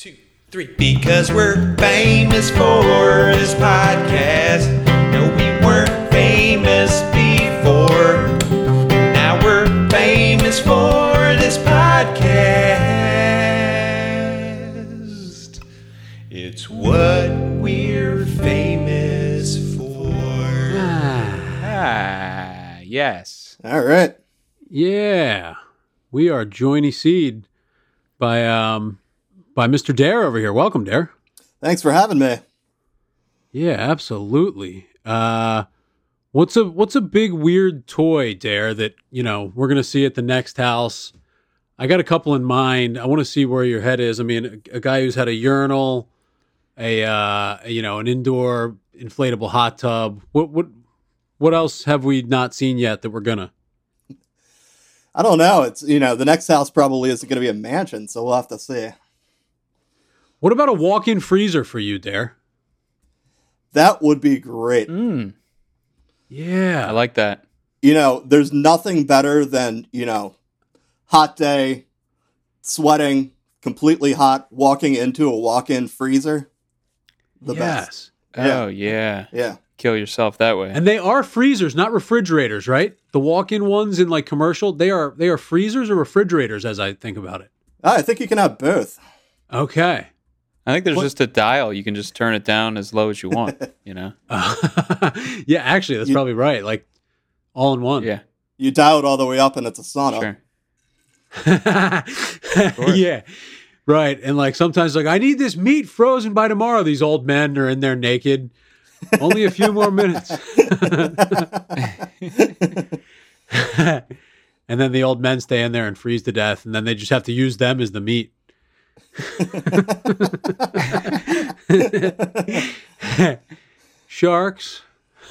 two, three. Because we're famous for this podcast. No, we weren't famous before. Now we're famous for this podcast. It's what we're famous for. Ah, yes. All right. Yeah, we are Joiny Seed by um by Mr. Dare over here. Welcome, Dare. Thanks for having me. Yeah, absolutely. Uh, what's a what's a big weird toy, Dare, that you know we're gonna see at the next house? I got a couple in mind. I want to see where your head is. I mean, a, a guy who's had a urinal, a uh, you know, an indoor inflatable hot tub. What what what else have we not seen yet that we're gonna? I don't know. It's you know the next house probably isn't going to be a mansion, so we'll have to see. What about a walk-in freezer for you, Dare? That would be great. Mm, Yeah, I like that. You know, there's nothing better than you know, hot day, sweating, completely hot, walking into a walk-in freezer. The best. yes. Yeah. Oh, yeah. Yeah. Kill yourself that way. And they are freezers, not refrigerators, right? The walk-in ones in like commercial, they are they are freezers or refrigerators as I think about it. Ah, I think you can have both. Okay. I think there's What- just a dial. You can just turn it down as low as you want, you know? yeah, actually, that's You- probably right. Like all in one. Yeah, You dial it all the way up, and it's a sauna. sure. yeah. Right. And like sometimes like I need this meat frozen by tomorrow. These old men are in there naked. Only a few more minutes. and then the old men stay in there and freeze to death, and then they just have to use them as the meat. Sharks.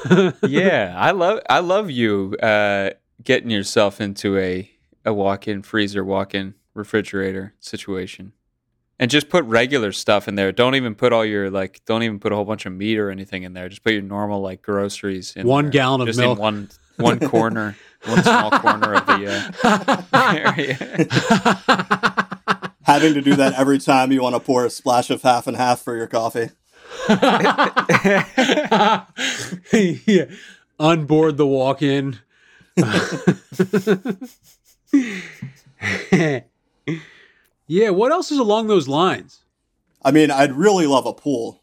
yeah, I love I love you uh, getting yourself into a a walk-in freezer, walk-in refrigerator situation. And just put regular stuff in there. Don't even put all your like don't even put a whole bunch of meat or anything in there. Just put your normal like groceries in One there. gallon of just milk. in one one corner, one small corner of the uh, area. Having to do that every time you want to pour a splash of half and half for your coffee. yeah. Unboard the walk in. yeah, what else is along those lines? I mean, I'd really love a pool.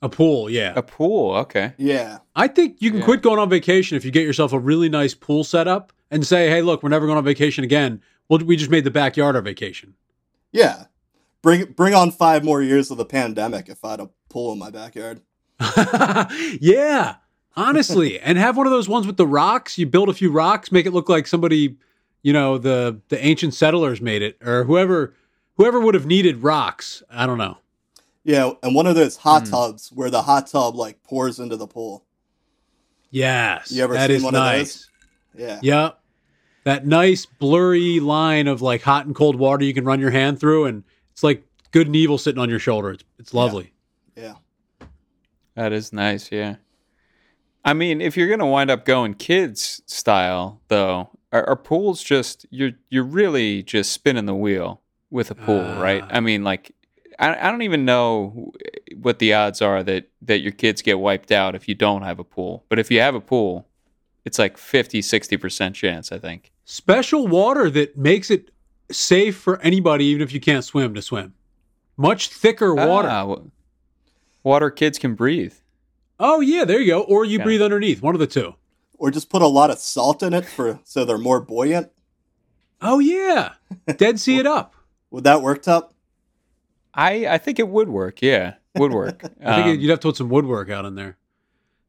A pool, yeah. A pool, okay. Yeah. I think you can Yeah. quit going on vacation if you get yourself a really nice pool set up and say, hey, look, we're never going on vacation again. Well, we just made the backyard our vacation. Yeah. Bring bring on five more years of the pandemic if I had a pool in my backyard. yeah, honestly. and have one of those ones with the rocks. You build a few rocks, make it look like somebody, you know, the the ancient settlers made it or whoever whoever would have needed rocks. I don't know. Yeah, and one of those hot Hmm. tubs where the hot tub like pours into the pool. Yes. You ever that seen is one of those? Yeah. Yep. That nice blurry line of like hot and cold water you can run your hand through and it's like good and evil sitting on your shoulder. It's it's lovely. Yeah. That is nice, yeah. I mean, if you're gonna wind up going kids style, though, are, are pools just you're you're really just spinning the wheel with a pool, right? Ah. I mean, like, I, I don't even know what the odds are that that your kids get wiped out if you don't have a pool. But if you have a pool, it's like 50, 60 percent chance, I think. Special water that makes it safe for anybody even if you can't swim to swim. Much thicker water. Ah, water kids can breathe. Oh yeah, there you go. Or you Yeah. breathe underneath, one of the two. Or just put a lot of salt in it for so they're more buoyant. Oh yeah. Dead sea it up. Would that work, Tup? I I think it would work. Yeah, would work. I think Um, you'd have to put some woodwork out in there.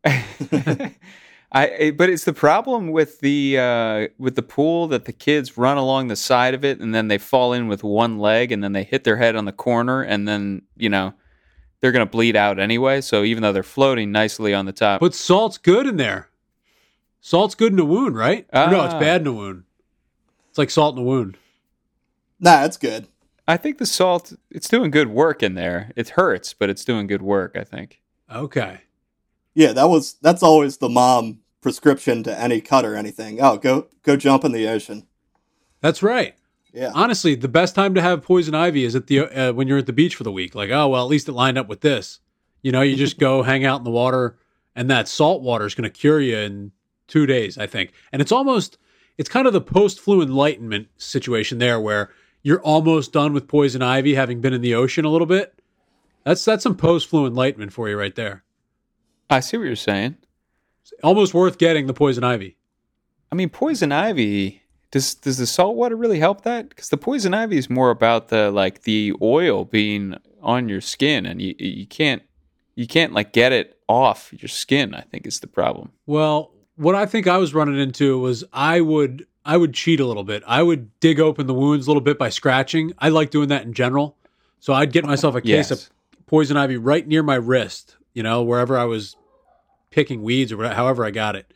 I but it's the problem with the uh, with the pool that the kids run along the side of it and then they fall in with one leg and then they hit their head on the corner and then you know they're gonna bleed out anyway. So even though they're floating nicely on the top, But salt's good in there. Salt's good in a wound, right? Or no, it's Ah. bad in a wound. It's like salt in a wound. Nah, it's good. I think the salt it's doing good work in there. It hurts, but it's doing good work. I think. Okay. Yeah, that was that's always the mom prescription to any cut or anything. Oh, go go jump in the ocean. That's right. Yeah. honestly, the best time to have poison ivy is at the uh, when you're at the beach for the week. Like, oh well, at least it lined up with this. You know, you just go hang out in the water, and that salt water is going to cure you in two days, I think. And it's almost, it's kind of the post flu enlightenment situation there, where you're almost done with poison ivy, having been in the ocean a little bit. That's that's some post flu enlightenment for you right there. I see what you're saying. It's Almost worth getting the poison ivy. I mean, poison ivy. Does does the salt water really help that? Because the poison ivy is more about the like the oil being on your skin, and you you can't you can't like get it off your skin. I think is the problem. Well, what I think I was running into was I would I would cheat a little bit. I would dig open the wounds a little bit by scratching. I like doing that in general. So I'd get myself a case Yes. of poison ivy right near my wrist, you know, wherever I was picking weeds or whatever, however I got it,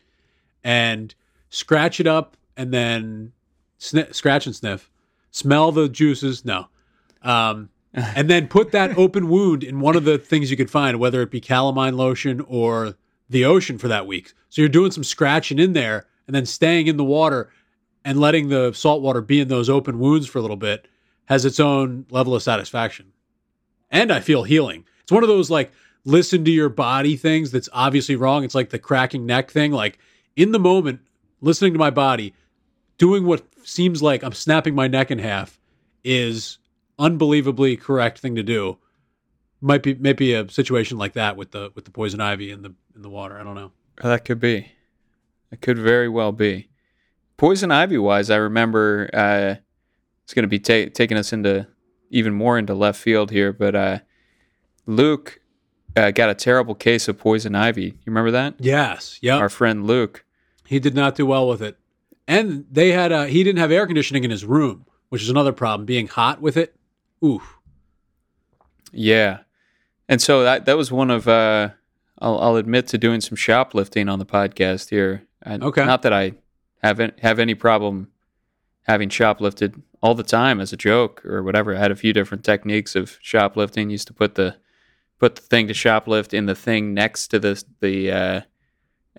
and scratch it up and then scratch and sniff, smell the juices. No. Um, and then put that open wound in one of the things you could find, whether it be calamine lotion or the ocean for that week. So you're doing some scratching in there and then staying in the water and letting the salt water be in those open wounds for a little bit has its own level of satisfaction. And I feel healing. It's one of those like listen to your body things that's obviously wrong. It's like the cracking neck thing. Like in the moment, listening to my body, doing what seems like I'm snapping my neck in half is unbelievably correct thing to do. Might be maybe a situation like that with the with the poison ivy in the in the water. I don't know. That could be. It could very well be. Poison ivy wise, I remember uh, it's going to be ta- taking us into even more into left field here, but uh, Luke uh, got a terrible case of poison ivy. You remember that? Yes. Yeah. Our friend Luke. He did not do well with it. And they had a, he didn't have air conditioning in his room, which is another problem. Being hot with it. Oof. Yeah. And so that that was one of uh I'll, I'll admit to doing some shoplifting on the podcast here. And Okay. Not that I haven't have any problem having shoplifted all the time as a joke or whatever. I had a few different techniques of shoplifting. Used to put the put the thing to shoplift in the thing next to the the uh,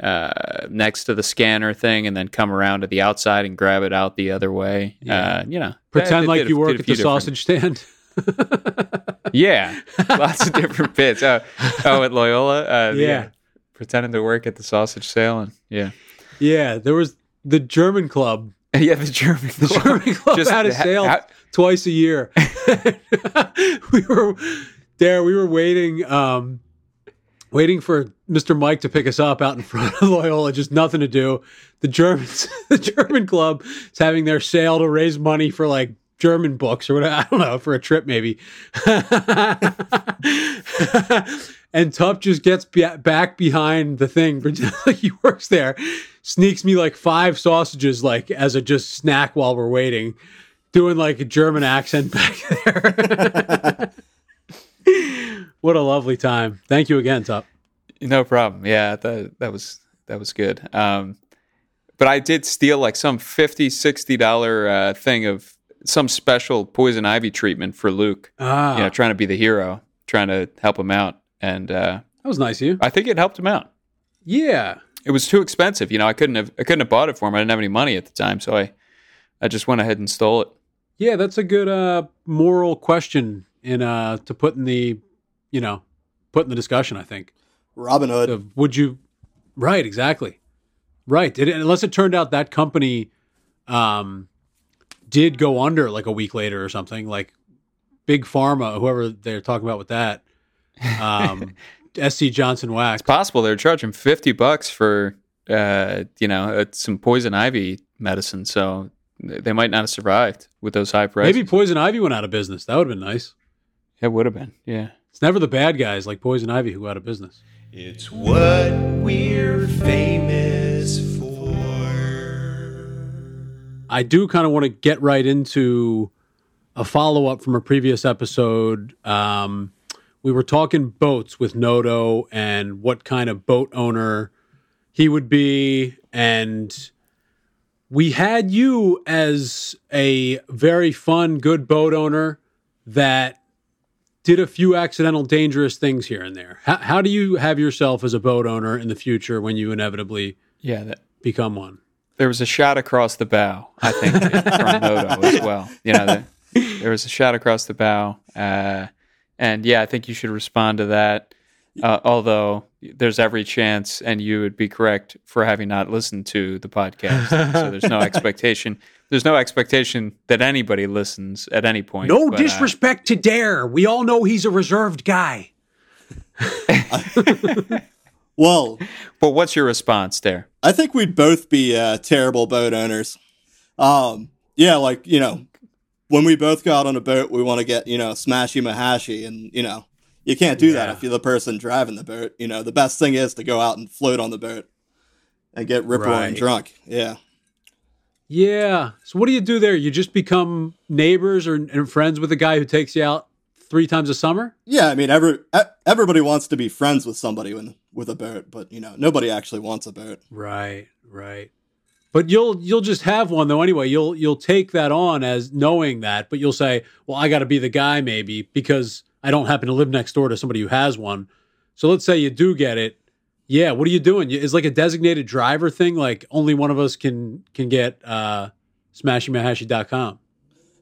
uh, next to the scanner thing, and then come around to the outside and grab it out the other way. Yeah. Uh, you know, Pretend like did a- you work at the sausage stand. yeah, lots of different bits. Oh, oh at Loyola. Uh, Yeah. pretending to work at the sausage sale, and yeah, yeah, there was the German club. yeah, the German. The German club Just had a sale ha- twice a year. we were there. We were waiting, um, waiting for Mr. Mike to pick us up out in front of Loyola. Just nothing to do. The Germans, the German club, is having their sale to raise money for like German books or whatever. I don't know for a trip maybe. and Tup just gets back behind the thing, he works there, sneaks me like five sausages, like as a just snack while we're waiting, doing like a German accent back there. What a lovely time! Thank you again, Top. No problem. Yeah, that that was that was good. Um, but I did steal like some 50 60 dollar uh, thing of some special poison ivy treatment for Luke. Ah, You know, trying to be the hero, trying to help him out, and uh, that was nice of you. I think it helped him out. Yeah, It was too expensive. You know, I couldn't have I couldn't have bought it for him. I didn't have any money at the time, so I I just went ahead and stole it. yeah, that's a good uh, moral question in uh, to put in the, you know, put in the discussion. I think. Robin Hood. of would you right exactly right did it, unless it turned out that company um did go under like a week later or something like big pharma whoever they're talking about with that um sc johnson wax It's Possible they're charging fifty bucks for uh, you know uh, some poison ivy medicine, so they might not have survived with those high prices. maybe poison ivy went out of business that would have been nice it would have been. Yeah. it's never the bad guys like poison ivy who go out of business It's what we're famous for. I do kind of want to get right into a follow up from a previous episode. Um, we were talking boats with Noto and what kind of boat owner he would be. And we had you as a very fun, good boat owner that did a few accidental, dangerous things here and there. How, how do you have yourself as a boat owner in the future when you inevitably Yeah. That, become one? There was a shot across the bow, I think, from Noto as well. You know, the, there was a shot across the bow, uh, and yeah, I think you should respond to that. Uh, although there's every chance, and you would be correct for having not listened to the podcast, so there's no expectation. There's no expectation that anybody listens at any point. No but, uh, disrespect to Dare. We all know he's a reserved guy. Well, but what's your response there? I think we'd both be uh, terrible boat owners. Um, yeah, like you know, when we both go out on a boat, we want to get you know smashy mahashi, and you know, you can't do that if you're the person driving the boat. You know, the best thing is to go out and float on the boat and get rip roaring Right. drunk. Yeah. Yeah. So what do you do there? You just become neighbors or and friends with a guy who takes you out three times a summer? Yeah, I mean, every everybody wants to be friends with somebody when, with a boat, but you know, nobody actually wants a boat. Right, right. But you'll you'll just have one though anyway. You'll you'll take that on as knowing that, but you'll say, "Well, I got to be the guy maybe because I don't happen to live next door to somebody who has one." So let's say you do get it. Yeah, what are you doing? You- Is like a designated driver thing like only one of us can can get uh smashingmahashi.com.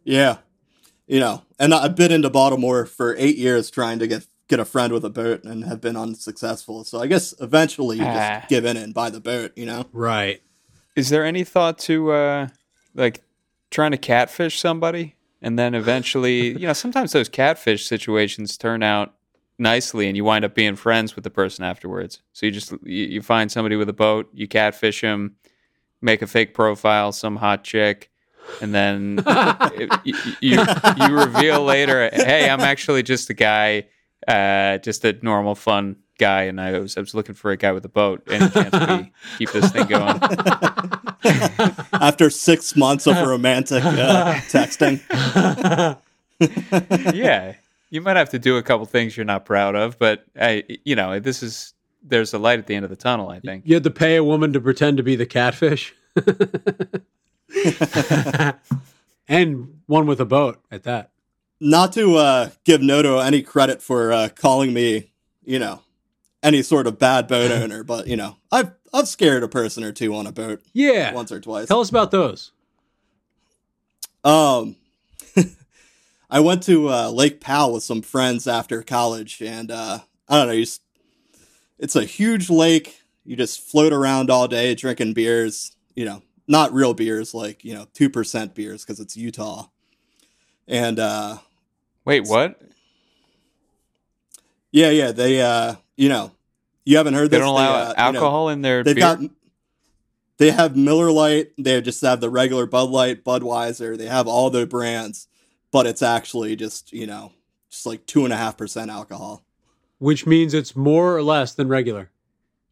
Yeah, you know, and I've been into Baltimore for eight years trying to get get a friend with a boat and have been unsuccessful. So I guess eventually you Ah. just give in and buy the boat. You know. Right. Is there any thought to uh, like trying to catfish somebody and then eventually, you know, sometimes those catfish situations turn out nicely and you wind up being friends with the person afterwards. So you just you, you find somebody with a boat, you catfish him, make a fake profile, some hot chick, and then it- you, you you reveal later, hey, I'm actually just a guy, uh, just a normal fun guy, and I was I was looking for a guy with a boat. Any chance we keep this thing going? After six months of romantic uh, texting, yeah, you might have to do a couple things you're not proud of, but I, you know, this is there's a light at the end of the tunnel. I think. You had to pay a woman to pretend to be the catfish. and one with a boat at that. not to uh, give Noto any credit for uh, calling me, you know, any sort of bad boat owner, but you know, I've I've scared a person or two on a boat Yeah. once or twice. Tell us about those. Um, I went to uh, Lake Powell with some friends after college, and uh, I don't know. You just, it's a huge lake. You just float around all day drinking beers. You know, not real beers, like you know, two percent beers because it's Utah. And uh, Wait, what? yeah, yeah, they, uh, you know, you haven't heard this? They this. don't allow uh, you know, alcohol in their They've beer. got they have Miller Lite, they just have the regular Bud Light, Budweiser, they have all the brands, but it's actually just, you know, just like two and a half percent alcohol. Which means it's more or less than regular.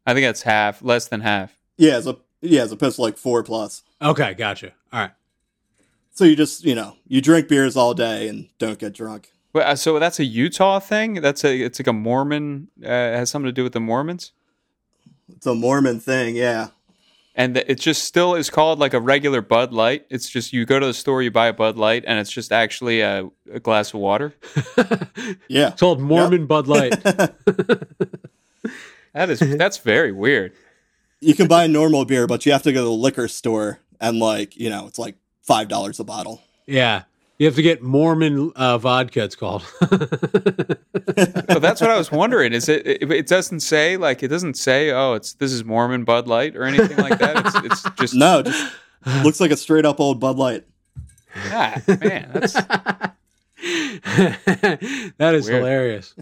I think that's half, less than half. Yeah, as a yeah, it's a to like four plus. Okay, gotcha. All right. So you just, you know, you drink beers all day and don't get drunk. Well, uh, so that's a Utah thing. That's a it's like a Mormon uh, has something to do with the Mormons, It's a Mormon thing, yeah. And it just still is called like a regular Bud Light. It's just you go to the store, you buy a Bud Light, and it's just actually a, a glass of water. Yeah. It's called Mormon Bud Light. That is that's very weird. You can buy normal beer, but you have to go to the liquor store and like, you know, it's like five dollars a bottle. yeah. You have to get Mormon uh, vodka, it's called. So that's what I was wondering. Is it? It, it doesn't say like it doesn't say oh it's this is Mormon Bud Light or anything like that. It's, it's just No, just looks like a straight up old Bud Light. ah, man. That's that is Weird. hilarious.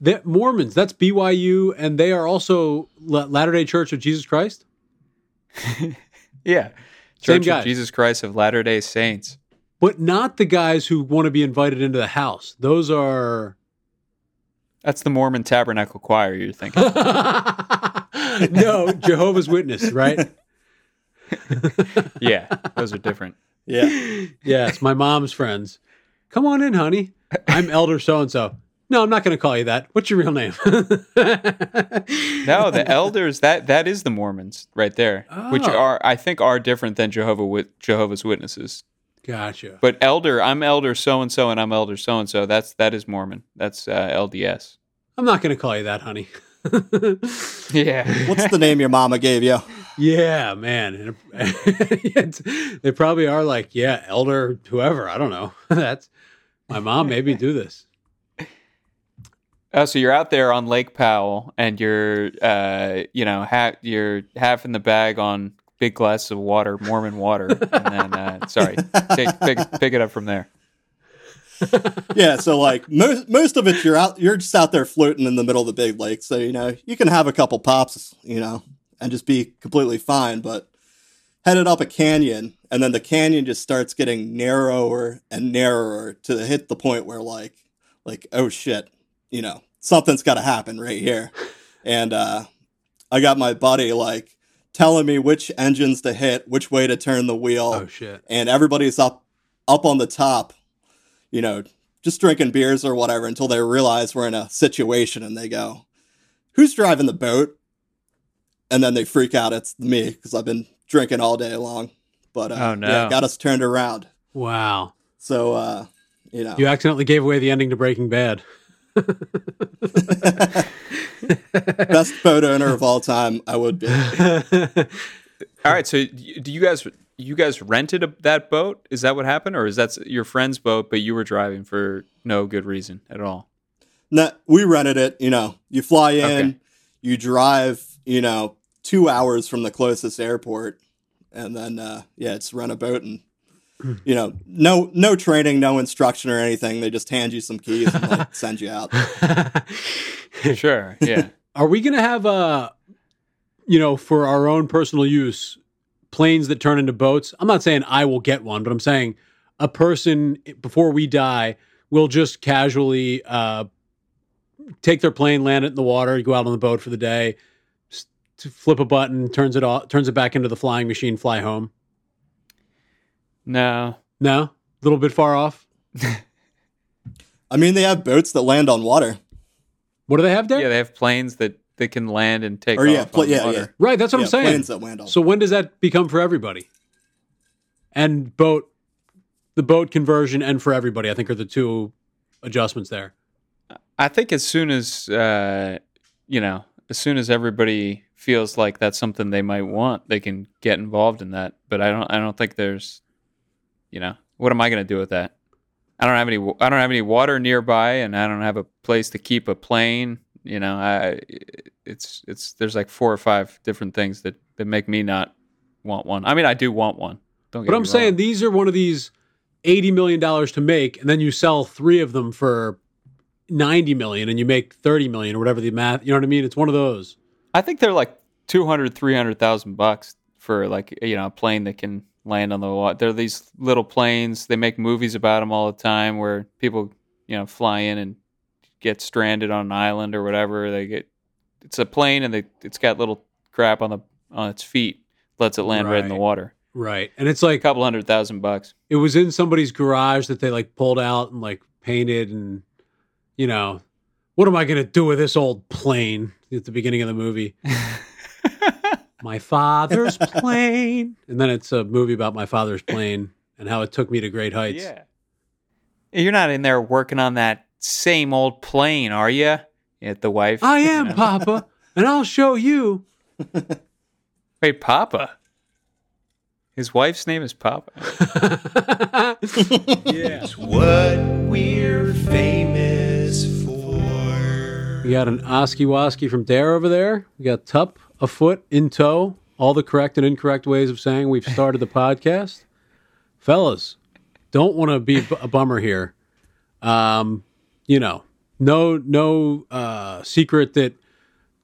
The Mormons, that's BYU, and they are also Latter day Church of Jesus Christ. yeah. Church guy. of Jesus Christ of Latter Day Saints. But not the guys who want to be invited into the house. Those are. That's the Mormon Tabernacle Choir. You're thinking. no, Jehovah's Witness, right? yeah, those are different. Yeah. Yes, my mom's friends. Come on in, honey. I'm Elder so and so. No, I'm not going to call you that. What's your real name? No, the elders that that is the Mormons right there, which Oh. are I think are different than Jehovah Wit- Jehovah's Witnesses. Gotcha. But elder, I'm elder so and so, and I'm elder so and so. That's that is Mormon. That's uh, LDS. I'm not going to call you that, honey. Yeah. What's the name your mama gave you? Yeah, man. They probably are like, yeah, elder, whoever. I don't know. That's my mom made me do this. Oh, so you're out there on Lake Powell, and you're, uh, you know, ha- you're half in the bag on big glass of water, Mormon water, and then, uh, sorry, take, pick, pick it up from there. yeah, so like most most of it, you're out, you're just out there floating in the middle of the big lake. So you know you can have a couple pops, you know, and just be completely fine. But headed up a canyon, and then the canyon just starts getting narrower and narrower to hit the point where like like oh shit, you know something's got to happen right here. And uh, I got my buddy like telling me which engines to hit, which way to turn the wheel Oh shit. and everybody's up up on the top, you know, just drinking beers or whatever until they realize we're in a situation and they go, "Who's driving the boat?" And then they freak out. It's me because I've been drinking all day long. But uh, Oh, no. yeah, got us turned around. Wow. So uh, you know, You accidentally gave away the ending to Breaking Bad. best boat owner of all time, I would be. All right, so do you guys you guys rented a, that boat? Is that what happened, or is that your friend's boat, but you were driving for no good reason at all? No, we rented it. You know, you fly in, Okay. you drive, you know, two hours from the closest airport, and then uh, yeah, it's rent a boat and you know, no no training, no instruction or anything. They just hand you some keys and like, send you out. Sure, yeah. Are we going to have a, you know, for our own personal use, planes that turn into boats? I'm not saying I will get one, but I'm saying a person before we die will just casually uh take their plane, land it in the water, go out on the boat for the day, flip a button, turns it off, turns it back into the flying machine, fly home. No, No, a little bit far off. I mean, they have boats that land on water. What do they have there? yeah, they have planes that that can land and take Or off yeah, pla- on yeah, water. yeah. Right, that's what yeah, I'm saying. planes that land on. So when does that become for everybody? And boat, the boat conversion, and for everybody, I think are the two adjustments there. I think as soon as uh, you know, as soon as everybody feels like that's something they might want, they can get involved in that. But I don't. I don't think there's, you know, what am I going to do with that? I don't have any. I don't have any water nearby, and I don't have a place to keep a plane. You know, I it's it's there's like four or five different things that that make me not want one. I mean, I do want one. Don't get But I'm saying these are one of these eighty million dollars to make, and then you sell three of them for ninety million, and you make thirty million or whatever the math. You know what I mean? It's one of those. I think they're like 200, 300,000 bucks for like, you know, a plane that can land on the water. They're these little planes. They make movies about them all the time where people, you know, fly in and get stranded on an island or whatever. They get, it's a plane and they, it's got little crap on the, on its feet, lets it land right, in the water. Right, and it's like A couple hundred thousand bucks. it was in somebody's garage that they like pulled out and like painted and you know what am i going to do with this old plane at the beginning of the movie my father's plane and then it's a movie about my father's plane and how it took me to great heights Yeah. You're not in there working on that same old plane, are you? At the wife. i you am know. papa and i'll show you Wait, Papa. His wife's name is Papa. yeah What we're famous for. we got an oski waski from dare over there we got tup afoot in tow all the correct and incorrect ways of saying we've started the podcast. Fellas don't want to be a bummer here. Um you know no no uh secret that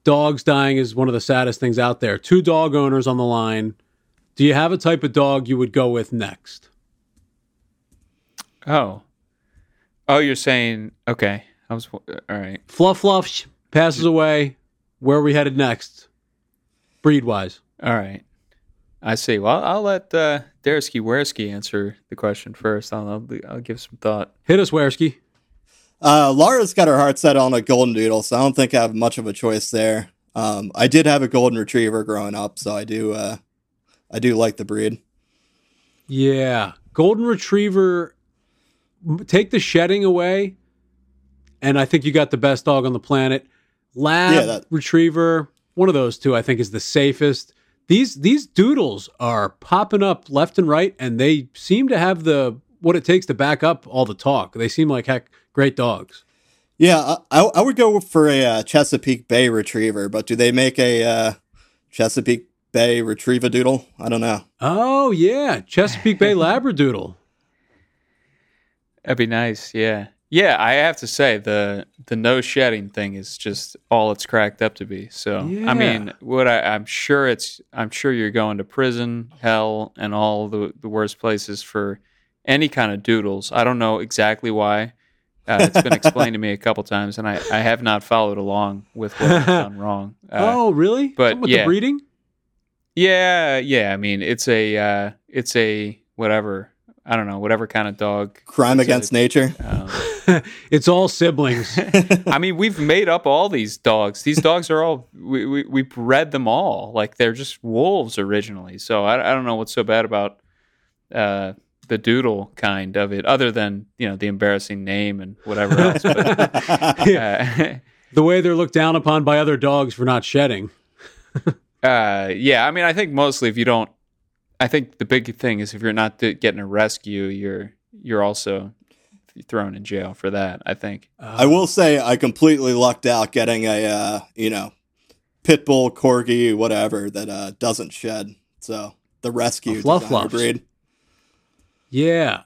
dogs dying is one of the saddest things out there. Two dog owners on the line. Do you have a type of dog you would go with next? Oh. Oh, you're saying okay. I was all right. fluff fluff passes away. Where are we headed next breed wise All right. I see. Well, I'll let uh, Darsky Wersky answer the question first. I'll, I'll I'll give some thought. hit us Wersky. Uh, Laura's got her heart set on a golden doodle, so I don't think I have much of a choice there. Um, I did have a golden retriever growing up, so I do. Uh, I do like the breed. Yeah, golden retriever. Take the shedding away, and I think you got the best dog on the planet. Lab Yeah, that- retriever, one of those two, I think is the safest. these these doodles are popping up left and right, and they seem to have the what it takes to back up all the talk. They seem like heck great dogs. Yeah, I, I would go for a uh, Chesapeake Bay Retriever, but do they make a uh, Chesapeake Bay Retriever Doodle? I don't know. Oh yeah, Chesapeake Bay Labradoodle. That'd be nice. Yeah. Yeah, I have to say the the no shedding thing is just all it's cracked up to be. So Yeah. I mean, what I, I'm sure it's I'm sure you're going to prison, hell, and all the the worst places for any kind of doodles. I don't know exactly why. Uh, it's been explained to me a couple times, and I, I have not followed along with what I've done wrong. Uh, oh really? but Something with yeah. the breeding. yeah, yeah. I mean, it's a uh, it's a whatever. I don't know, whatever kind of dog. Crime It's a- against nature. Um, it's all siblings. I mean, we've made up all these dogs. These dogs are all we we, we bred them all like they're just wolves originally. So I, I don't know what's so bad about uh, the doodle kind of it, other than you know the embarrassing name and whatever else. But, uh, the way they're looked down upon by other dogs for not shedding. uh, yeah, I mean, I think mostly if you don't, I think the big thing is if you're not th- getting a rescue, you're you're also thrown in jail for that. I think. I will say I completely lucked out getting a uh, you know pit bull, corgi, whatever that uh, doesn't shed. So the rescue A fluff breed. Yeah.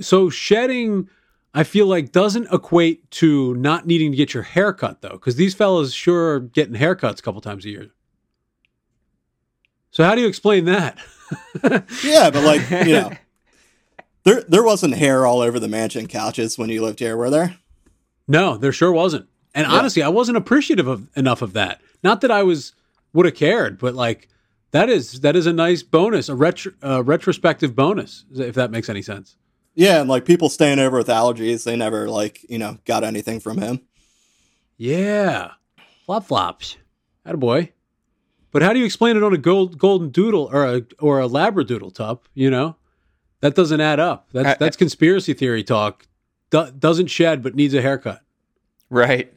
So shedding, I feel like doesn't equate to not needing to get your hair cut though, because these fellas sure are getting haircuts a couple times a year. So how do you explain that? Yeah, but like you know, there there wasn't hair all over the mansion couches when you lived here, were there? No, there sure wasn't. And Yeah. honestly, I wasn't appreciative of enough of that. Not that I was would have cared, but like that is that is a nice bonus, a retro, uh, retrospective bonus, if that makes any sense. Yeah, and like people staying over with allergies, they never like you know got anything from him. Yeah, flop flops, had a boy. But how do you explain it on a gold golden doodle or a or a labradoodle tup? You know, that doesn't add up. That's I- that's conspiracy theory talk. Do, doesn't shed but needs a haircut. Right.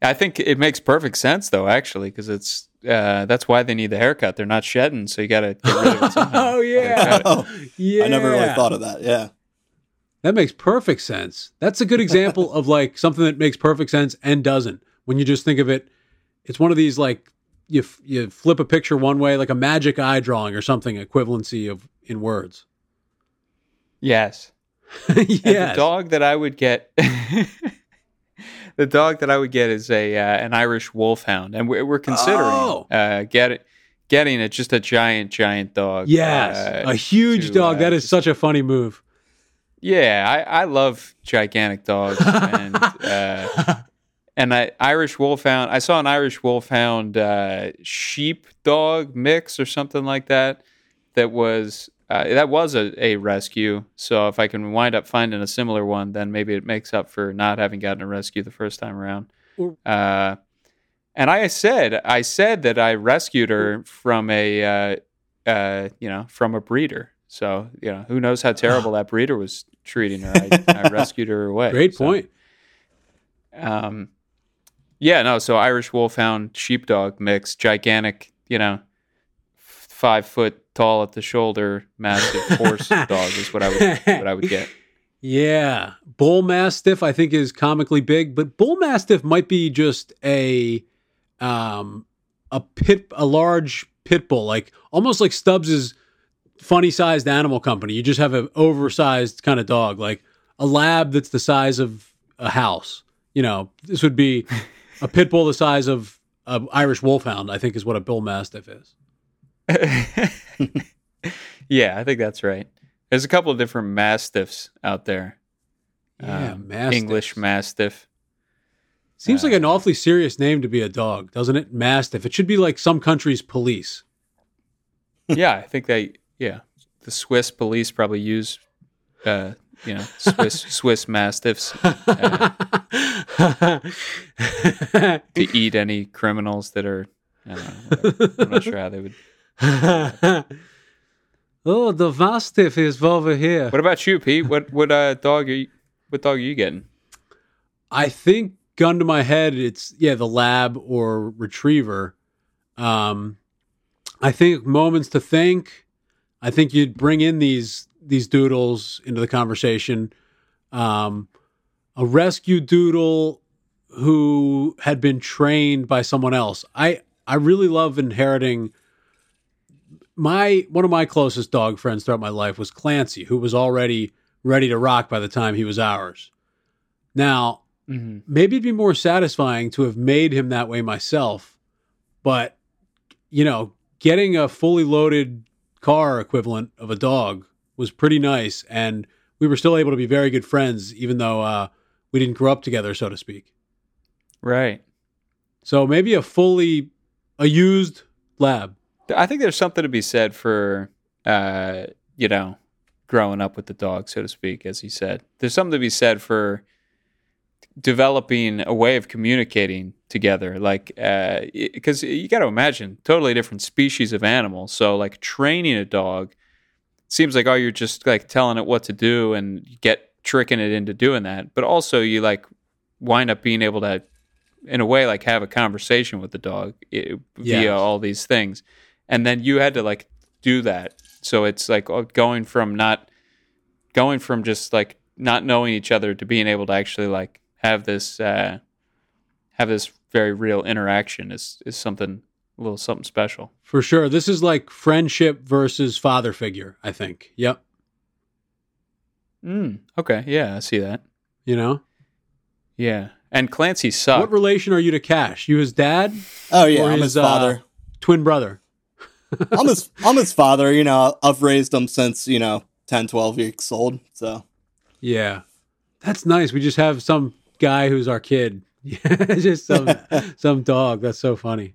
I think it makes perfect sense though, actually, because it's uh, that's why they need the haircut. They're not shedding, so you got to get rid of it somehow. Oh, yeah. Oh, Yeah, I never really thought of that. Yeah. That makes perfect sense. That's a good example of like something that makes perfect sense and doesn't. When you just think of it, it's one of these like you f- you flip a picture one way, like a magic eye drawing or something equivalency of in words. Yes. The dog that I would get, the dog that I would get is a uh, an Irish wolfhound, and we're, we're considering Oh. uh, getting getting it just a giant, giant dog. Yes, uh, a huge to, dog. uh, that is such a funny move. Yeah, I, I love gigantic dogs, and uh, and I Irish wolfhound. I saw an Irish wolfhound uh, sheep dog mix or something like that. That was uh, that was a, a rescue. So if I can wind up finding a similar one, then maybe it makes up for not having gotten a rescue the first time around. Uh, and I said I said that I rescued her from a uh, uh, you know from a breeder. So you know who knows how terrible that breeder was treating her. I, I rescued her away. Great So, point. Um, yeah, no. So Irish Wolfhound sheepdog mix, gigantic. You know, f- five foot tall at the shoulder, massive horse dog is what I would what I would get. Yeah, bull mastiff I think is comically big, but bull mastiff might be just a um a pit a large pit bull, like almost like Stubbs's funny sized animal company. You just have an oversized kind of dog, like a lab that's the size of a house. You know, this would be a pit bull the size of an Irish wolfhound. I think is what a bull mastiff is. yeah, I think that's right. There's a couple of different mastiffs out there. Yeah, Um, mastiffs. English mastiff. Seems like an awfully serious name to be a dog, doesn't it? Mastiff. It should be like some country's police. yeah, I think they. Yeah, the Swiss police probably use, uh, you know, Swiss Swiss mastiffs uh, to eat any criminals that are. I don't know, I'm not sure how they would. oh, the mastiff is over here. What about you, Pete? What what uh, dog are you? What dog are you getting? I think, gun to my head, it's yeah, the lab or retriever. Um, I think moments to think. I think you'd bring in these these doodles into the conversation. Um, a rescue doodle who had been trained by someone else. I I really love inheriting my one of my closest dog friends throughout my life was Clancy, who was already ready to rock by the time he was ours. Now, Mm-hmm. maybe it'd be more satisfying to have made him that way myself, but you know, getting a fully loaded car equivalent of a dog was pretty nice, and we were still able to be very good friends, even though uh, we didn't grow up together, so to speak. Right. So maybe a fully a used lab. I think there's something to be said for, uh, you know, growing up with the dog, so to speak, as he said. There's something to be said for developing a way of communicating together. Like, because you got to imagine, totally different species of animal. So, like, training a dog seems like, oh, you're just like telling it what to do and get tricking it into doing that. But also, you like wind up being able to, in a way, like have a conversation with the dog eh, via all these things. And then you had to like do that. So it's like oh, going from not going from just like not knowing each other to being able to actually like have this uh, have this very real interaction is is something a little something special. For sure. This is like friendship versus father figure, I think. Yep. Mm, okay, yeah, I see that. You know? Yeah, and Clancy sucked. What relation are you to Cash? You his dad? Oh yeah, Or I'm his, his uh, father. Twin brother? I'm his I'm his father. You know, I've raised him since you know 10, 12 weeks old. So Yeah. That's nice. We just have some guy who's our kid. Yeah. Just some some dog. That's so funny.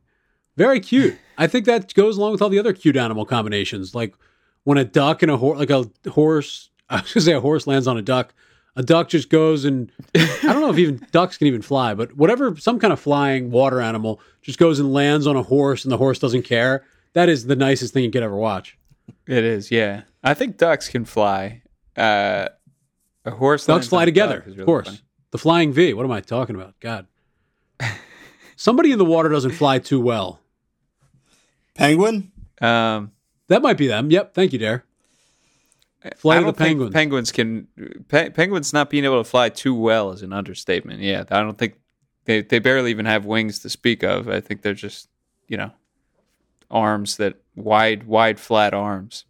Very cute. I think that goes along with all the other cute animal combinations. Like when a duck and a horse, like a horse, I was gonna say a horse lands on a duck. A duck just goes and I don't know if even ducks can even fly, but whatever, some kind of flying water animal just goes and lands on a horse and the horse doesn't care. That is the nicest thing you could ever watch. It is, yeah. I think ducks can fly. Uh, a horse. Ducks fly together, is of course. funny. The flying V. What am I talking about? God. Somebody in the water doesn't fly too well. Penguin. Um, That might be them. Yep. Thank you, Dare. Flight of the Penguins. penguins can. Pe- penguins not being able to fly too well is an understatement. Yeah, I don't think they they barely even have wings to speak of. I think they're just you know arms that wide wide flat arms.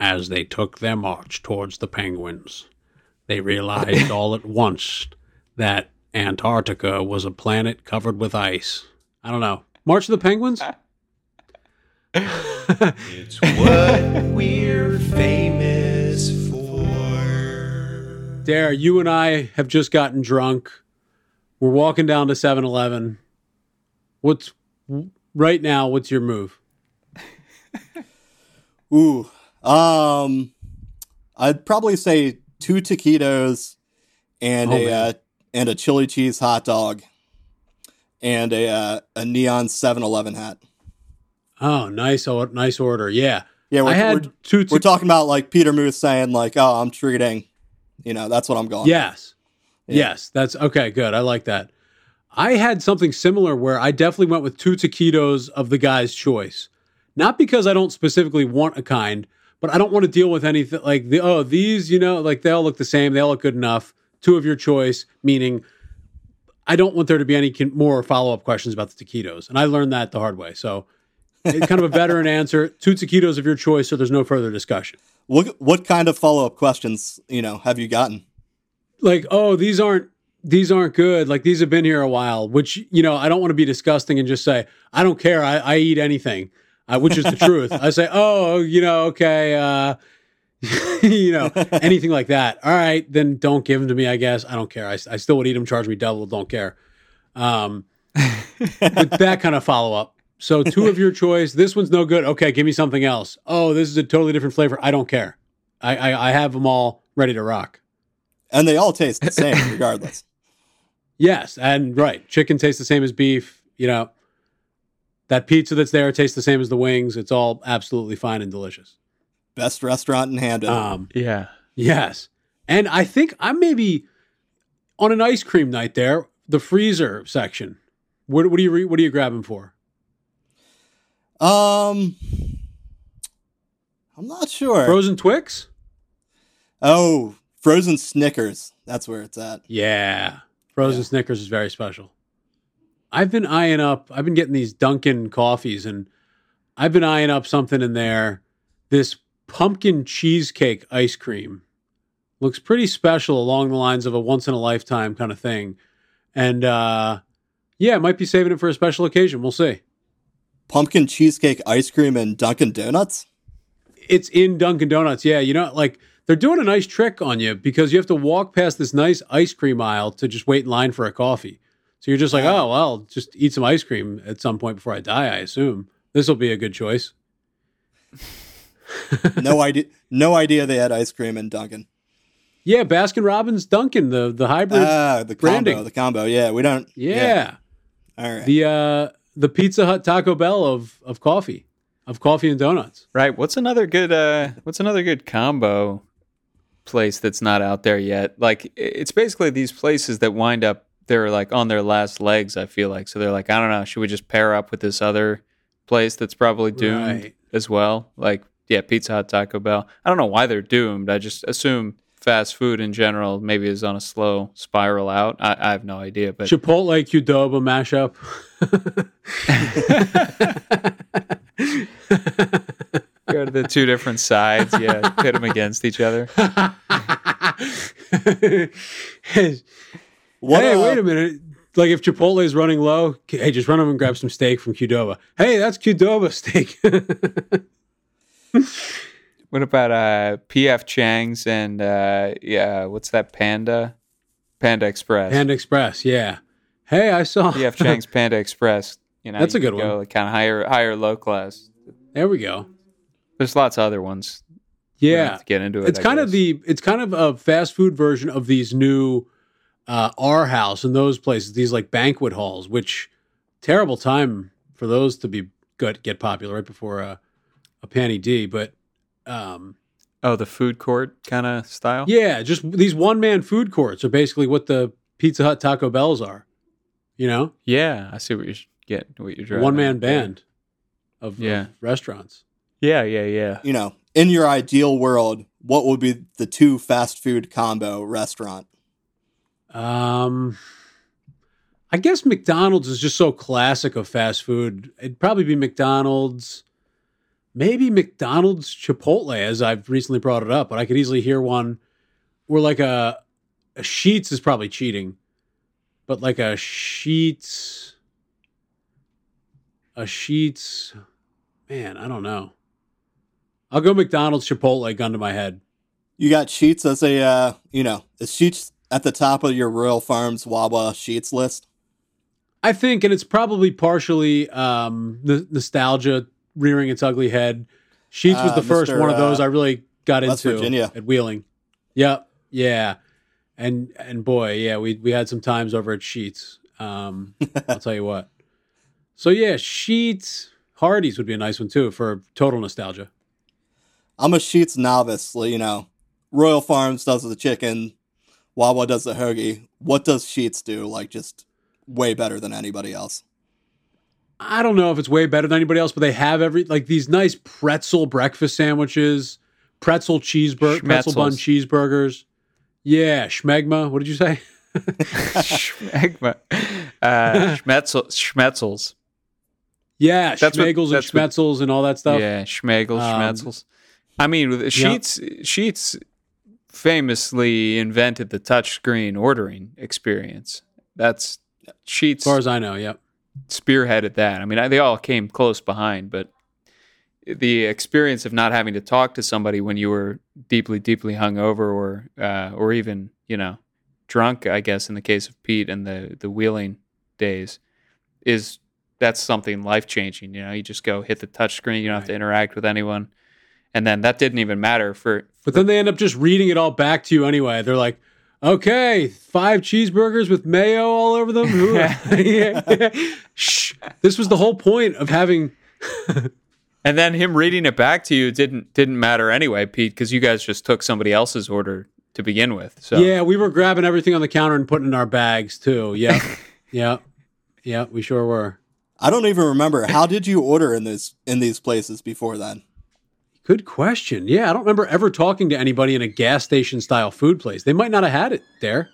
As they took their march towards the penguins, they realized all at once that Antarctica was a planet covered with ice. I don't know. March of the Penguins? It's what we're famous for. Dare, you and I have just gotten drunk. We're walking down to 7 Eleven. What's right now? What's your move? Ooh, um, I'd probably say two taquitos and Oh, a uh, and a chili cheese hot dog and a uh, a neon 7-Eleven hat. Oh, nice, o- nice order. Yeah, Yeah, we're, I had we're, two. we're talking about like Peter Muth saying like, "Oh, I'm treating," you know, that's what I'm going. yes, Yeah. yes, that's okay. Good, I like that. I had something similar where I definitely went with two taquitos of the guy's choice, not because I don't specifically want a kind, but I don't want to deal with anything like the oh these you know like they all look the same, they all look good enough. Two of your choice, meaning I don't want there to be any more follow up questions about the taquitos, and I learned that the hard way. So, kind of a veteran answer. Two taquitos of your choice, so there's no further discussion. What what kind of follow up questions you know have you gotten? Like, oh, these aren't these aren't good. Like these have been here a while. Which you know, I don't want to be disgusting and just say I don't care. I, I eat anything, uh, which is the truth. I say, oh, you know, okay, uh, you know, anything like that. All right, then don't give them to me. I guess I don't care. I, I still would eat them. Charge me double. Don't care. Um, that kind of follow up. So two of your choice. This one's no good. Okay, give me something else. Oh, this is a totally different flavor. I don't care. I, I, I have them all ready to rock. And they all taste the same regardless. Yes, and right, chicken tastes the same as beef. You know, that pizza that's there tastes the same as the wings. It's all absolutely fine and delicious. Best restaurant in Hamden. Um, Yeah. yes, and I think I'm maybe on an ice cream night there. The freezer section. What, what are you re- What are you grabbing for? Um, I'm not sure. Frozen Twix? oh, frozen Snickers. That's where it's at. Yeah. Frozen Yeah. Snickers is very special. I've been eyeing up, I've been getting these Dunkin' coffees and I've been eyeing up something in there. This pumpkin cheesecake ice cream looks pretty special along the lines of a once in a lifetime kind of thing. And uh yeah, might be saving it for a special occasion. We'll see. Pumpkin cheesecake ice cream and Dunkin' Donuts. It's in Dunkin' Donuts. Yeah, you know, like they're doing a nice trick on you because you have to walk past this nice ice cream aisle to just wait in line for a coffee. So you're just like, oh well, just eat some ice cream at some point before I die. I assume this will be a good choice. No idea. No idea they had ice cream in Dunkin'. Yeah, Baskin Robbins Dunkin', the the hybrid. Ah, the branding. combo. The combo. Yeah, we don't. yeah. All right. the uh the Pizza Hut Taco Bell of of coffee, of coffee and donuts. Right. What's another good uh what's another good combo place that's not out there yet? Like it's basically these places that wind up they're like on their last legs, I feel like. So they're like, I don't know, should we just pair up with this other place that's probably doomed Right. as well? Like yeah, Pizza Hut, Taco Bell. I don't know why they're doomed. I just assume fast food in general maybe is on a slow spiral out. I, I have no idea, but Chipotle Qdoba mashup. go to the two different sides, yeah, pit them against each other. What, hey, uh, wait a minute. Like if Chipotle is running low, hey, just run over and grab some steak from Qdoba. Hey, that's Qdoba steak. What about uh, PF Chang's and uh, yeah, what's that Panda? Panda Express. Panda Express, yeah. Hey, I saw. PF Chang's Panda Express. You know, That's you a good go one. Kind of higher, higher, low class. There we go. There's lots of other ones. Yeah, to get into it. it's I kind of the it's kind of a fast food version of these new uh R House and those places, these like banquet halls, which terrible time for those to be good get popular right before a a panty D, but um oh the food court kind of style. yeah, just these one man food courts are basically what the Pizza Hut Taco Bells are. You know? yeah. I see what you're getting. What you're. One man band of, Yeah. of restaurants. Yeah, yeah, yeah. You know, in your ideal world, what would be the two fast food combo restaurant? Um, I guess McDonald's is just so classic of fast food. It'd probably be McDonald's, maybe McDonald's Chipotle, as I've recently brought it up. But I could easily hear one where like a, a Sheetz is probably cheating, but like a Sheetz, a Sheetz, man, I don't know. I'll go McDonald's Chipotle, gun to my head. You got Sheetz as a, uh, you know, is Sheetz at the top of your Royal Farms Wawa Sheetz list? I think, and it's probably partially um, the nostalgia rearing its ugly head. Sheetz was Ah, the first Mr., one of those uh, I really got West into Virginia. at Wheeling. Yep, yeah, and and boy, yeah, we we had some times over at Sheetz. Um, I'll tell you what. So yeah, Sheetz, Hardee's would be a nice one too for total nostalgia. I'm a Sheetz novice. You know, Royal Farms does the chicken, Wawa does the hoagie. What does Sheetz do? Like, just way better than anybody else. I don't know if it's way better than anybody else, but they have every like these nice pretzel breakfast sandwiches, pretzel cheeseburger, pretzel bun cheeseburgers. Yeah, schmegma. What did you say? Schmegma. Uh, Schmetzel, Schmetzels. Yeah, That's what- schmegels and that's what- schmetzels and all that stuff. Yeah, Schmegels, Um, Schmetzels. I mean, Sheetz, Sheetz famously invented the touchscreen ordering experience. That's Sheetz As far as I know, yep. Spearheaded that. I mean, I, they all came close behind, but the experience of not having to talk to somebody when you were deeply, deeply hungover, or uh, or even you know drunk, I guess in the case of Pete and the the wheeling days, is that's something life changing. You know, you just go hit the touch screen, you don't have to interact with anyone, and then that didn't even matter for. But then they end up just reading it all back to you anyway. They're like, okay, five cheeseburgers with mayo all over them. Ooh. Yeah, yeah. Shh. This was the whole point of having. And then him reading it back to you didn't didn't matter anyway, Pete, because you guys just took somebody else's order to begin with. So Yeah, we were grabbing everything on the counter and putting in our bags too. Yeah, yeah, yeah. We sure were. I don't even remember. How did you order in this in these places before then? Good question. Yeah, I don't remember ever talking to anybody in a gas station style food place. They might not have had it there.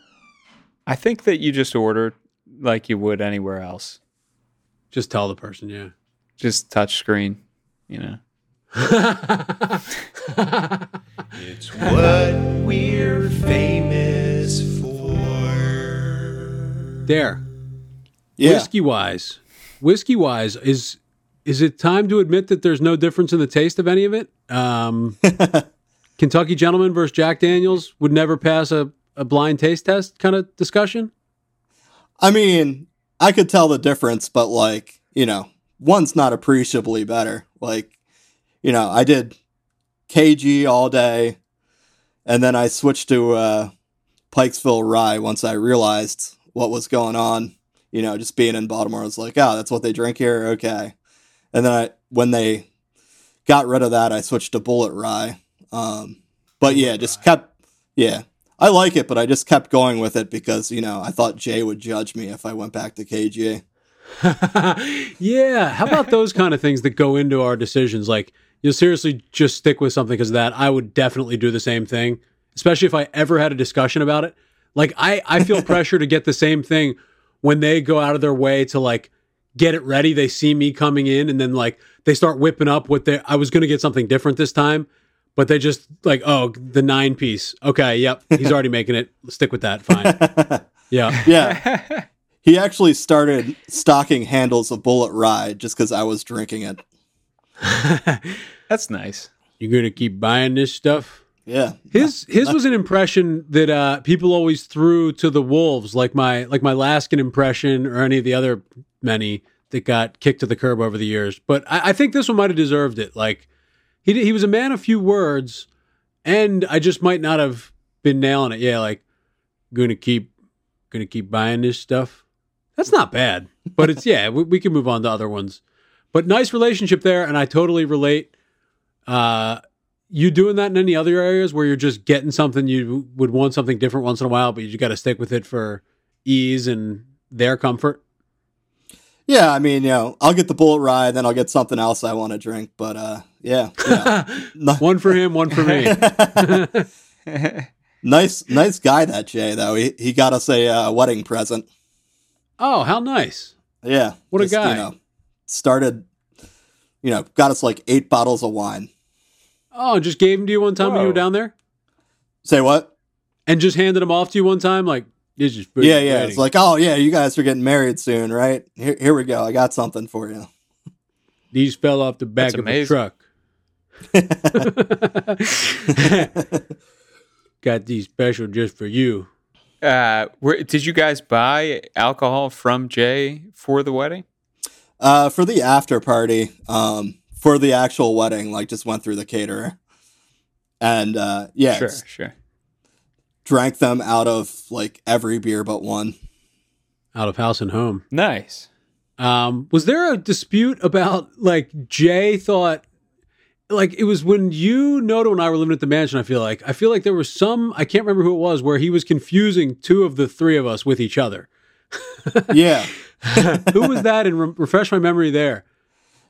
I think that you just order like you would anywhere else. Just tell the person, yeah. Just touch screen, you know. It's what we're famous for. there. Yeah. Whiskey wise. Whiskey wise, is is it time to admit that there's no difference in the taste of any of it? Um, Kentucky Gentleman versus Jack Daniels would never pass a, a blind taste test kind of discussion. I mean, I could tell the difference, but like, you know, one's not appreciably better. Like, you know, I did KG all day, and then I switched to uh, Pikesville Rye once I realized what was going on. You know, just being in Baltimore, I was like, oh, that's what they drink here. Okay. And then I, when they got rid of that, I switched to Bulleit Rye. Um, but yeah, just kept, yeah, I like it, but I just kept going with it because you know I thought Jay would judge me if I went back to KG. yeah. How about those kind of things that go into our decisions? Like, you'll seriously just stick with something because of that. I would definitely do the same thing, especially if I ever had a discussion about it. Like, I, I feel pressure to get the same thing when they go out of their way to like get it ready. They see me coming in and then like they start whipping up what they, I was going to get something different this time. But they just like, oh, the nine piece. Okay, yep, he's already making it. Stick with that. Fine. Yeah. Yeah, he actually started stocking handles of Bulleit Ride just because I was drinking it. That's nice. You gonna keep buying this stuff? Yeah, His his was an impression that uh, people always threw to the wolves, like my like my Laskin impression or any of the other many that got kicked to the curb over the years. But I, I think this one might have deserved it. Like he he was a man of few words, and I just might not have been nailing it. Yeah, like gonna keep gonna keep buying this stuff. That's not bad, but it's yeah. We, we can move on to other ones. But nice relationship there, and I totally relate. Uh, you doing that in any other areas where you're just getting something you would want something different once in a while, but you got to stick with it for ease and their comfort? yeah. I mean, you know, I'll get the Bulleit Rye, then I'll get something else I want to drink. But uh, yeah, yeah. One for him, one for me. nice, nice guy that Jay though. He he got us a uh, wedding present. oh, how nice! Yeah, What a guy. You know, started, you know, got us like eight bottles of wine. Oh, just gave them to you one time when you were down there, Say what? and just handed them off to you one time. Like this is for Yeah, yeah. wedding. It's like, oh yeah, you guys are getting married soon, right? Here, here we go. I got something for you. these fell off the back That's of amazing. a truck. Got these special just for you. Uh, where, did you guys buy alcohol from Jay for the wedding? Uh, for the after party, um, for the actual wedding, like just went through the caterer, and uh, yeah, Sure, sure. drank them out of like every beer but one. Out of house and home. Nice. Um, was there a dispute about like Jay thought like it was when you Noto and I were living at the mansion, I feel like. I feel like there was some I can't remember who it was where he was confusing two of the three of us with each other. Yeah, who was that and re- refresh my memory there.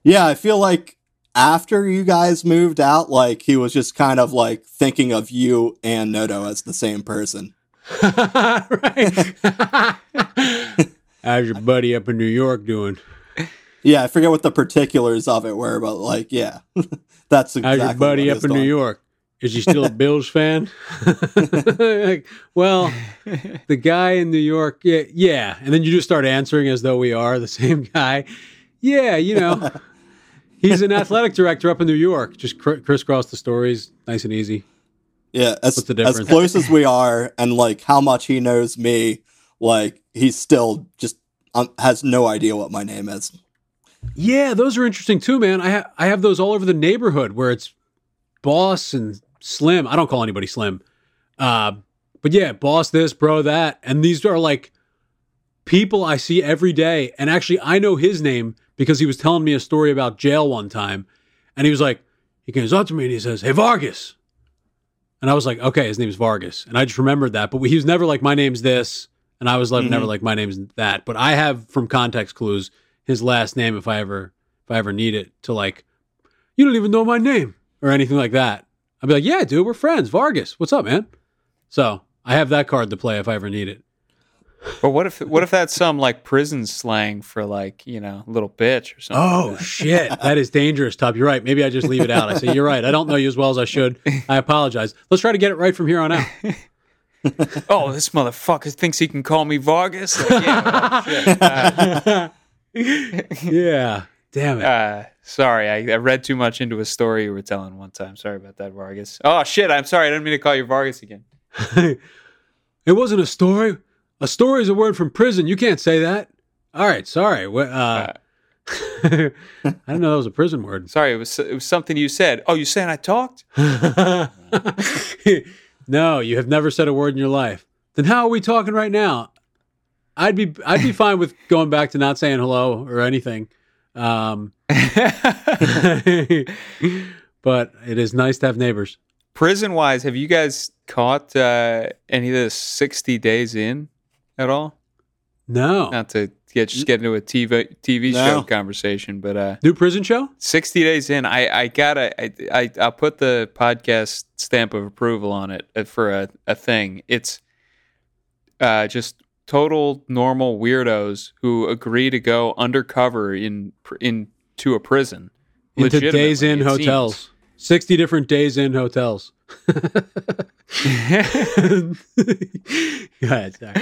yeah. I feel like after you guys moved out, like he was just kind of like thinking of you and Noto as the same person. right. How's your buddy up in New York doing? Yeah, I forget what the particulars of it were, but like, yeah, that's exactly How's your buddy up in New York? Is he still a Bills fan? Like, well, the guy in New York, yeah, yeah. And then you just start answering as though we are the same guy. Yeah, you know, he's an athletic director up in New York. Just cr- crisscross the stories, nice and easy. Yeah, as, as close as we are, and like how much he knows me, like he's still just um, has no idea what my name is. Yeah, those are interesting too, man. I ha- I have those all over the neighborhood where it's boss and slim. I don't call anybody slim. Uh, but yeah, boss this, bro that. And these are like people I see every day. And actually, I know his name because he was telling me a story about jail one time. And he was like, he comes up oh, to me and he says, Hey, Vargas. And I was like, okay, his name's Vargas. And I just remembered that. But he was never like, my name's this. And I was like, never mm-hmm. like, my name's that. But I have from context clues, his last name if I ever if I ever need it to like you don't even know my name or anything like that. I'd be like, "Yeah, dude, we're friends. Vargas, what's up, man?" So I have that card to play if I ever need it. But what if what if that's some like prison slang for like you know little bitch or something? Oh like that? shit, that is dangerous, Top. You're right. Maybe I just leave it out. I say you're right. I don't know you as well as I should. I apologize. Let's try to get it right from here on out. oh, this motherfucker thinks he can call me Vargas. Like, yeah, well, yeah, damn it. uh, sorry, I, I read too much into a story you were telling one time. Sorry about that, Vargas. Oh shit, I'm sorry. I didn't mean to call you Vargas again. it wasn't a story. A story is a word from prison. You can't say that. All right, sorry. Uh, I didn't know that was a prison word. Sorry, it was it was something you said. Oh, you saying I talked? no, you have never said a word in your life. Then how are we talking right now? I'd be I'd be fine with going back to not saying hello or anything. Um, but it is nice to have neighbors. Prison wise, have you guys caught uh, any of the 60 days in at all? No. Not to get just get into a TV TV No. show conversation, but uh, New prison show? 60 days in, I, I gotta, I, I, I'll put the podcast stamp of approval on it uh, for a, a thing. It's uh, just total normal weirdos who agree to go undercover in into a prison. Into days in hotels. 60 different days in hotels. Go ahead, Zach.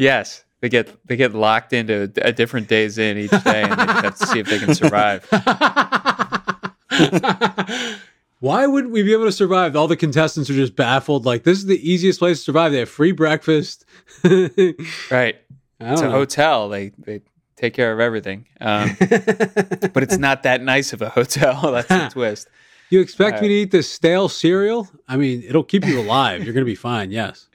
Yes, they get they get locked into a, a different days in each day, and they have to see if they can survive. Why wouldn't we be able to survive? All the contestants are just baffled. Like, this is the easiest place to survive. They have free breakfast. Right? It's a hotel. They they take care of everything, um, but it's not that nice of a hotel. That's the twist. You expect me to eat this stale cereal? I mean, it'll keep you alive. You're going to be fine. Yes.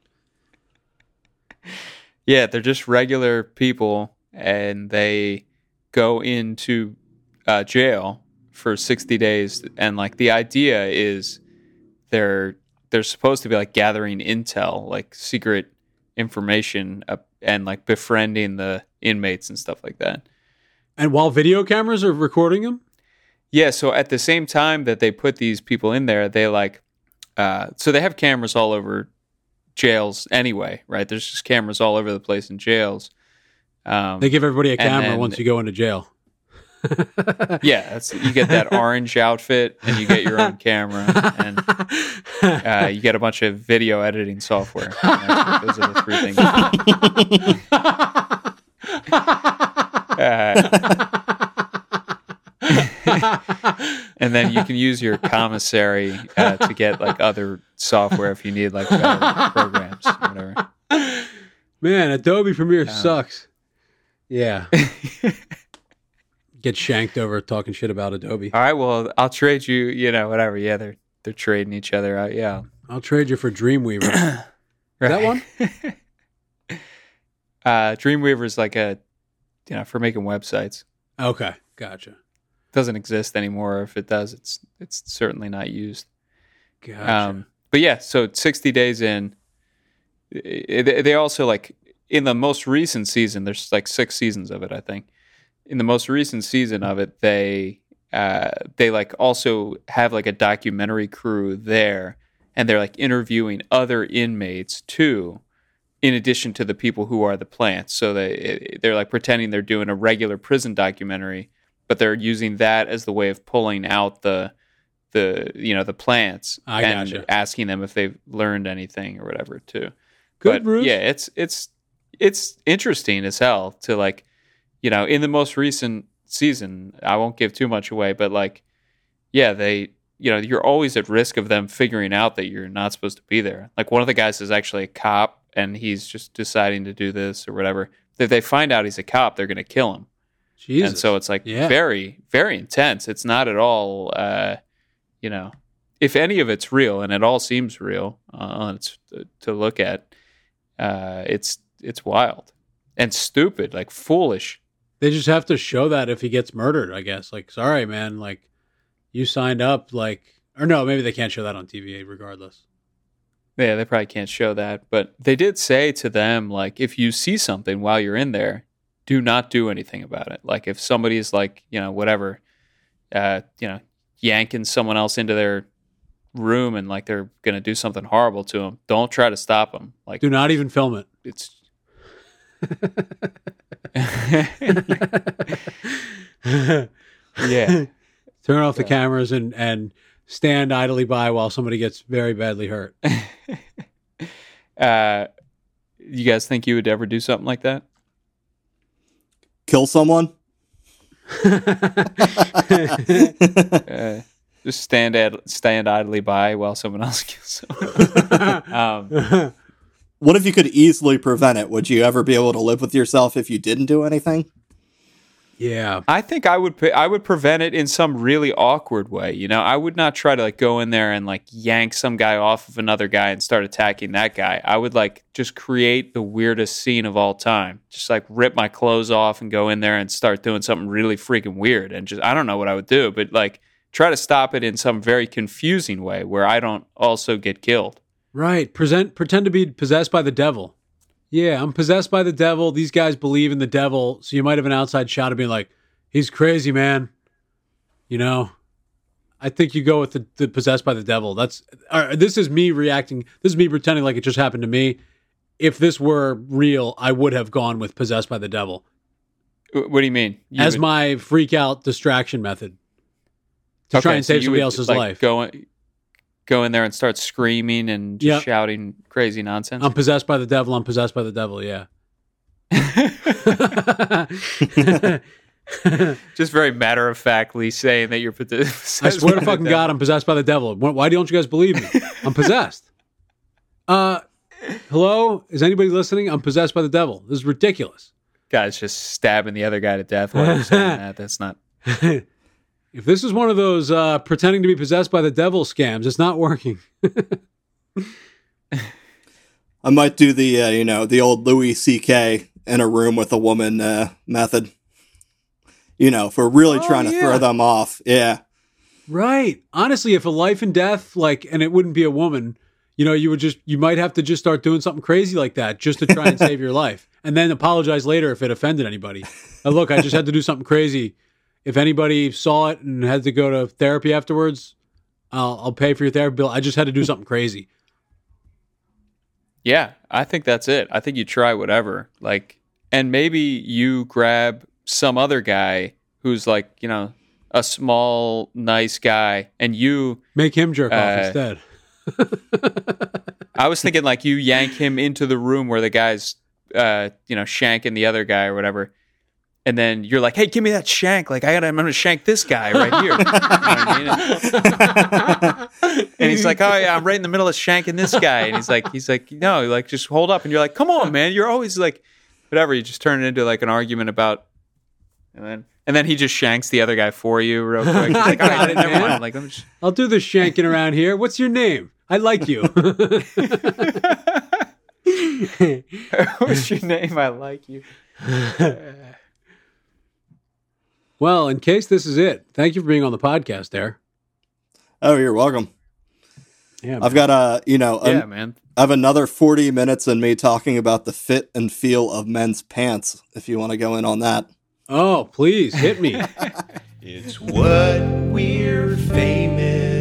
Yeah, they're just regular people, and they go into uh, jail for sixty days. And like the idea is, they're they're supposed to be like gathering intel, like secret information, uh, and like befriending the inmates and stuff like that. And while video cameras are recording them, Yeah, so at the same time that they put these people in there, they like, uh, so they have cameras all over jails anyway, right? There's just cameras all over the place in jails. Um, they give everybody a camera then- once you go into jail. yeah, that's, you get that orange outfit and you get your own camera and uh, you get a bunch of video editing software. Those are the three things. Uh, and then you can use your commissary uh, to get like other software if you need like better programs whatever. Man, Adobe Premiere sucks. Yeah. Get shanked over talking shit about Adobe. All right, well, I'll trade you. You know, whatever. Yeah, they're they're trading each other out. Yeah, I'll trade you for Dreamweaver. Is that one? Uh, Dreamweaver is like a, you know, for making websites. Okay, gotcha. Doesn't exist anymore. If it does, it's it's certainly not used. Gotcha. Um, but yeah, so 60 days in, they they also like in the most recent season. There's like six seasons of it, I think. In the most recent season of it, they uh, they like also have like a documentary crew there, and they're like interviewing other inmates too, in addition to the people who are the plants. So they they're like pretending they're doing a regular prison documentary, but they're using that as the way of pulling out the the you know the plants I and gotcha. asking them if they've learned anything or whatever too. Good, but Bruce. yeah, it's it's it's interesting as hell to like you know in the most recent season. I won't give too much away, but like yeah, they you know you're always at risk of them figuring out that you're not supposed to be there. Like one of the guys is actually a cop and he's just deciding to do this or whatever. If they find out he's a cop, they're going to kill him Jesus. and so it's like Yeah. very very intense it's not at all uh you know if any of it's real and it all seems real uh, it's to look at uh it's it's wild and stupid like foolish they just have to show that if he gets murdered, I guess. Like, sorry, man. Like, you signed up. Like, or no, maybe they can't show that on TV regardless. yeah they probably can't show that but they did say to them like if you see something while you're in there do not do anything about it. Like if somebody's like, you know, whatever, uh, you know, yanking someone else into their room and like they're going to do something horrible to them, don't try to stop them. Like Do not even film it. it's yeah. Turn off the cameras and and stand idly by while somebody gets very badly hurt. Uh, you guys think you would ever do something like that? Kill someone? Uh, just stand at stand idly by while someone else kills someone. um, What if you could easily prevent it? Would you ever be able to live with yourself if you didn't do anything? Yeah. I think I would I would prevent it in some really awkward way. You know, I would not try to like go in there and like yank some guy off of another guy and start attacking that guy. I would like just create the weirdest scene of all time. Just like rip my clothes off and go in there and start doing something really freaking weird and just I don't know what I would do, but like try to stop it in some very confusing way where I don't also get killed. Right. Present pretend to be possessed by the devil. Yeah, I'm possessed by the devil. These guys believe in the devil. So you might have an outside shot of being like, he's crazy, man. You know? I think you go with the, the possessed by the devil. That's uh, this is me reacting. This is me pretending like it just happened to me. If this were real, I would have gone with possessed by the devil What do you mean? You as would- my freak out distraction method to try and so save somebody would, else's like, life. Go in, go in there and start screaming and just Yep. shouting crazy nonsense. I'm possessed by the devil. I'm possessed by the devil. Yeah. just very matter of factly saying that you're possessed. I swear by to the fucking devil. God, I'm possessed by the devil. Why why don't you guys believe me? I'm possessed. Uh, hello? Is anybody listening? I'm possessed by the devil. This is ridiculous. Guy's just stabbing the other guy to death while saying that. That's not. If this is one of those uh, pretending to be possessed by the devil scams, it's not working. I might do the uh, you know the old Louis C.K. in a room with a woman uh, method. You know, we're really Oh, trying to yeah. throw them off. Yeah. Right. Honestly, if a life and death, like, and it wouldn't be a woman, you know, you would just, you might have to just start doing something crazy like that just to try and save your life. And then apologize later if it offended anybody. Look, I just had to do something crazy. If anybody saw it and had to go to therapy afterwards, I'll, I'll pay for your therapy bill. I just had to do something crazy. Yeah, I think that's it. I think you try whatever. Like, and maybe you grab some other guy who's like, you know, a small, nice guy, and you. Make him jerk off Uh, instead. I was thinking like you yank him into the room where the guy's, uh, you know, shanking the other guy or whatever. And then you're like, "Hey, give me that shank! Like, I gotta, I'm gonna shank this guy right here." You know I mean? And he's like, "Oh yeah, I'm right in the middle of shanking this guy." And he's like, "He's like, no, like just hold up." And you're like, "Come on, man! You're always like, whatever." You just turn it into like an argument about, and then and then he just shanks the other guy for you real quick. He's like, "All right, never mind." Like, me just. I'll do the shanking around here. What's your name? I like you. What's your name? I like you. well, in case this is it, thank you for being on the podcast there. Oh, you're welcome. Yeah, I've got a you know an- Yeah, man. I have another 40 minutes in me talking about the fit and feel of men's pants. If you want to go in on that. Oh, please hit me. It's what we're famous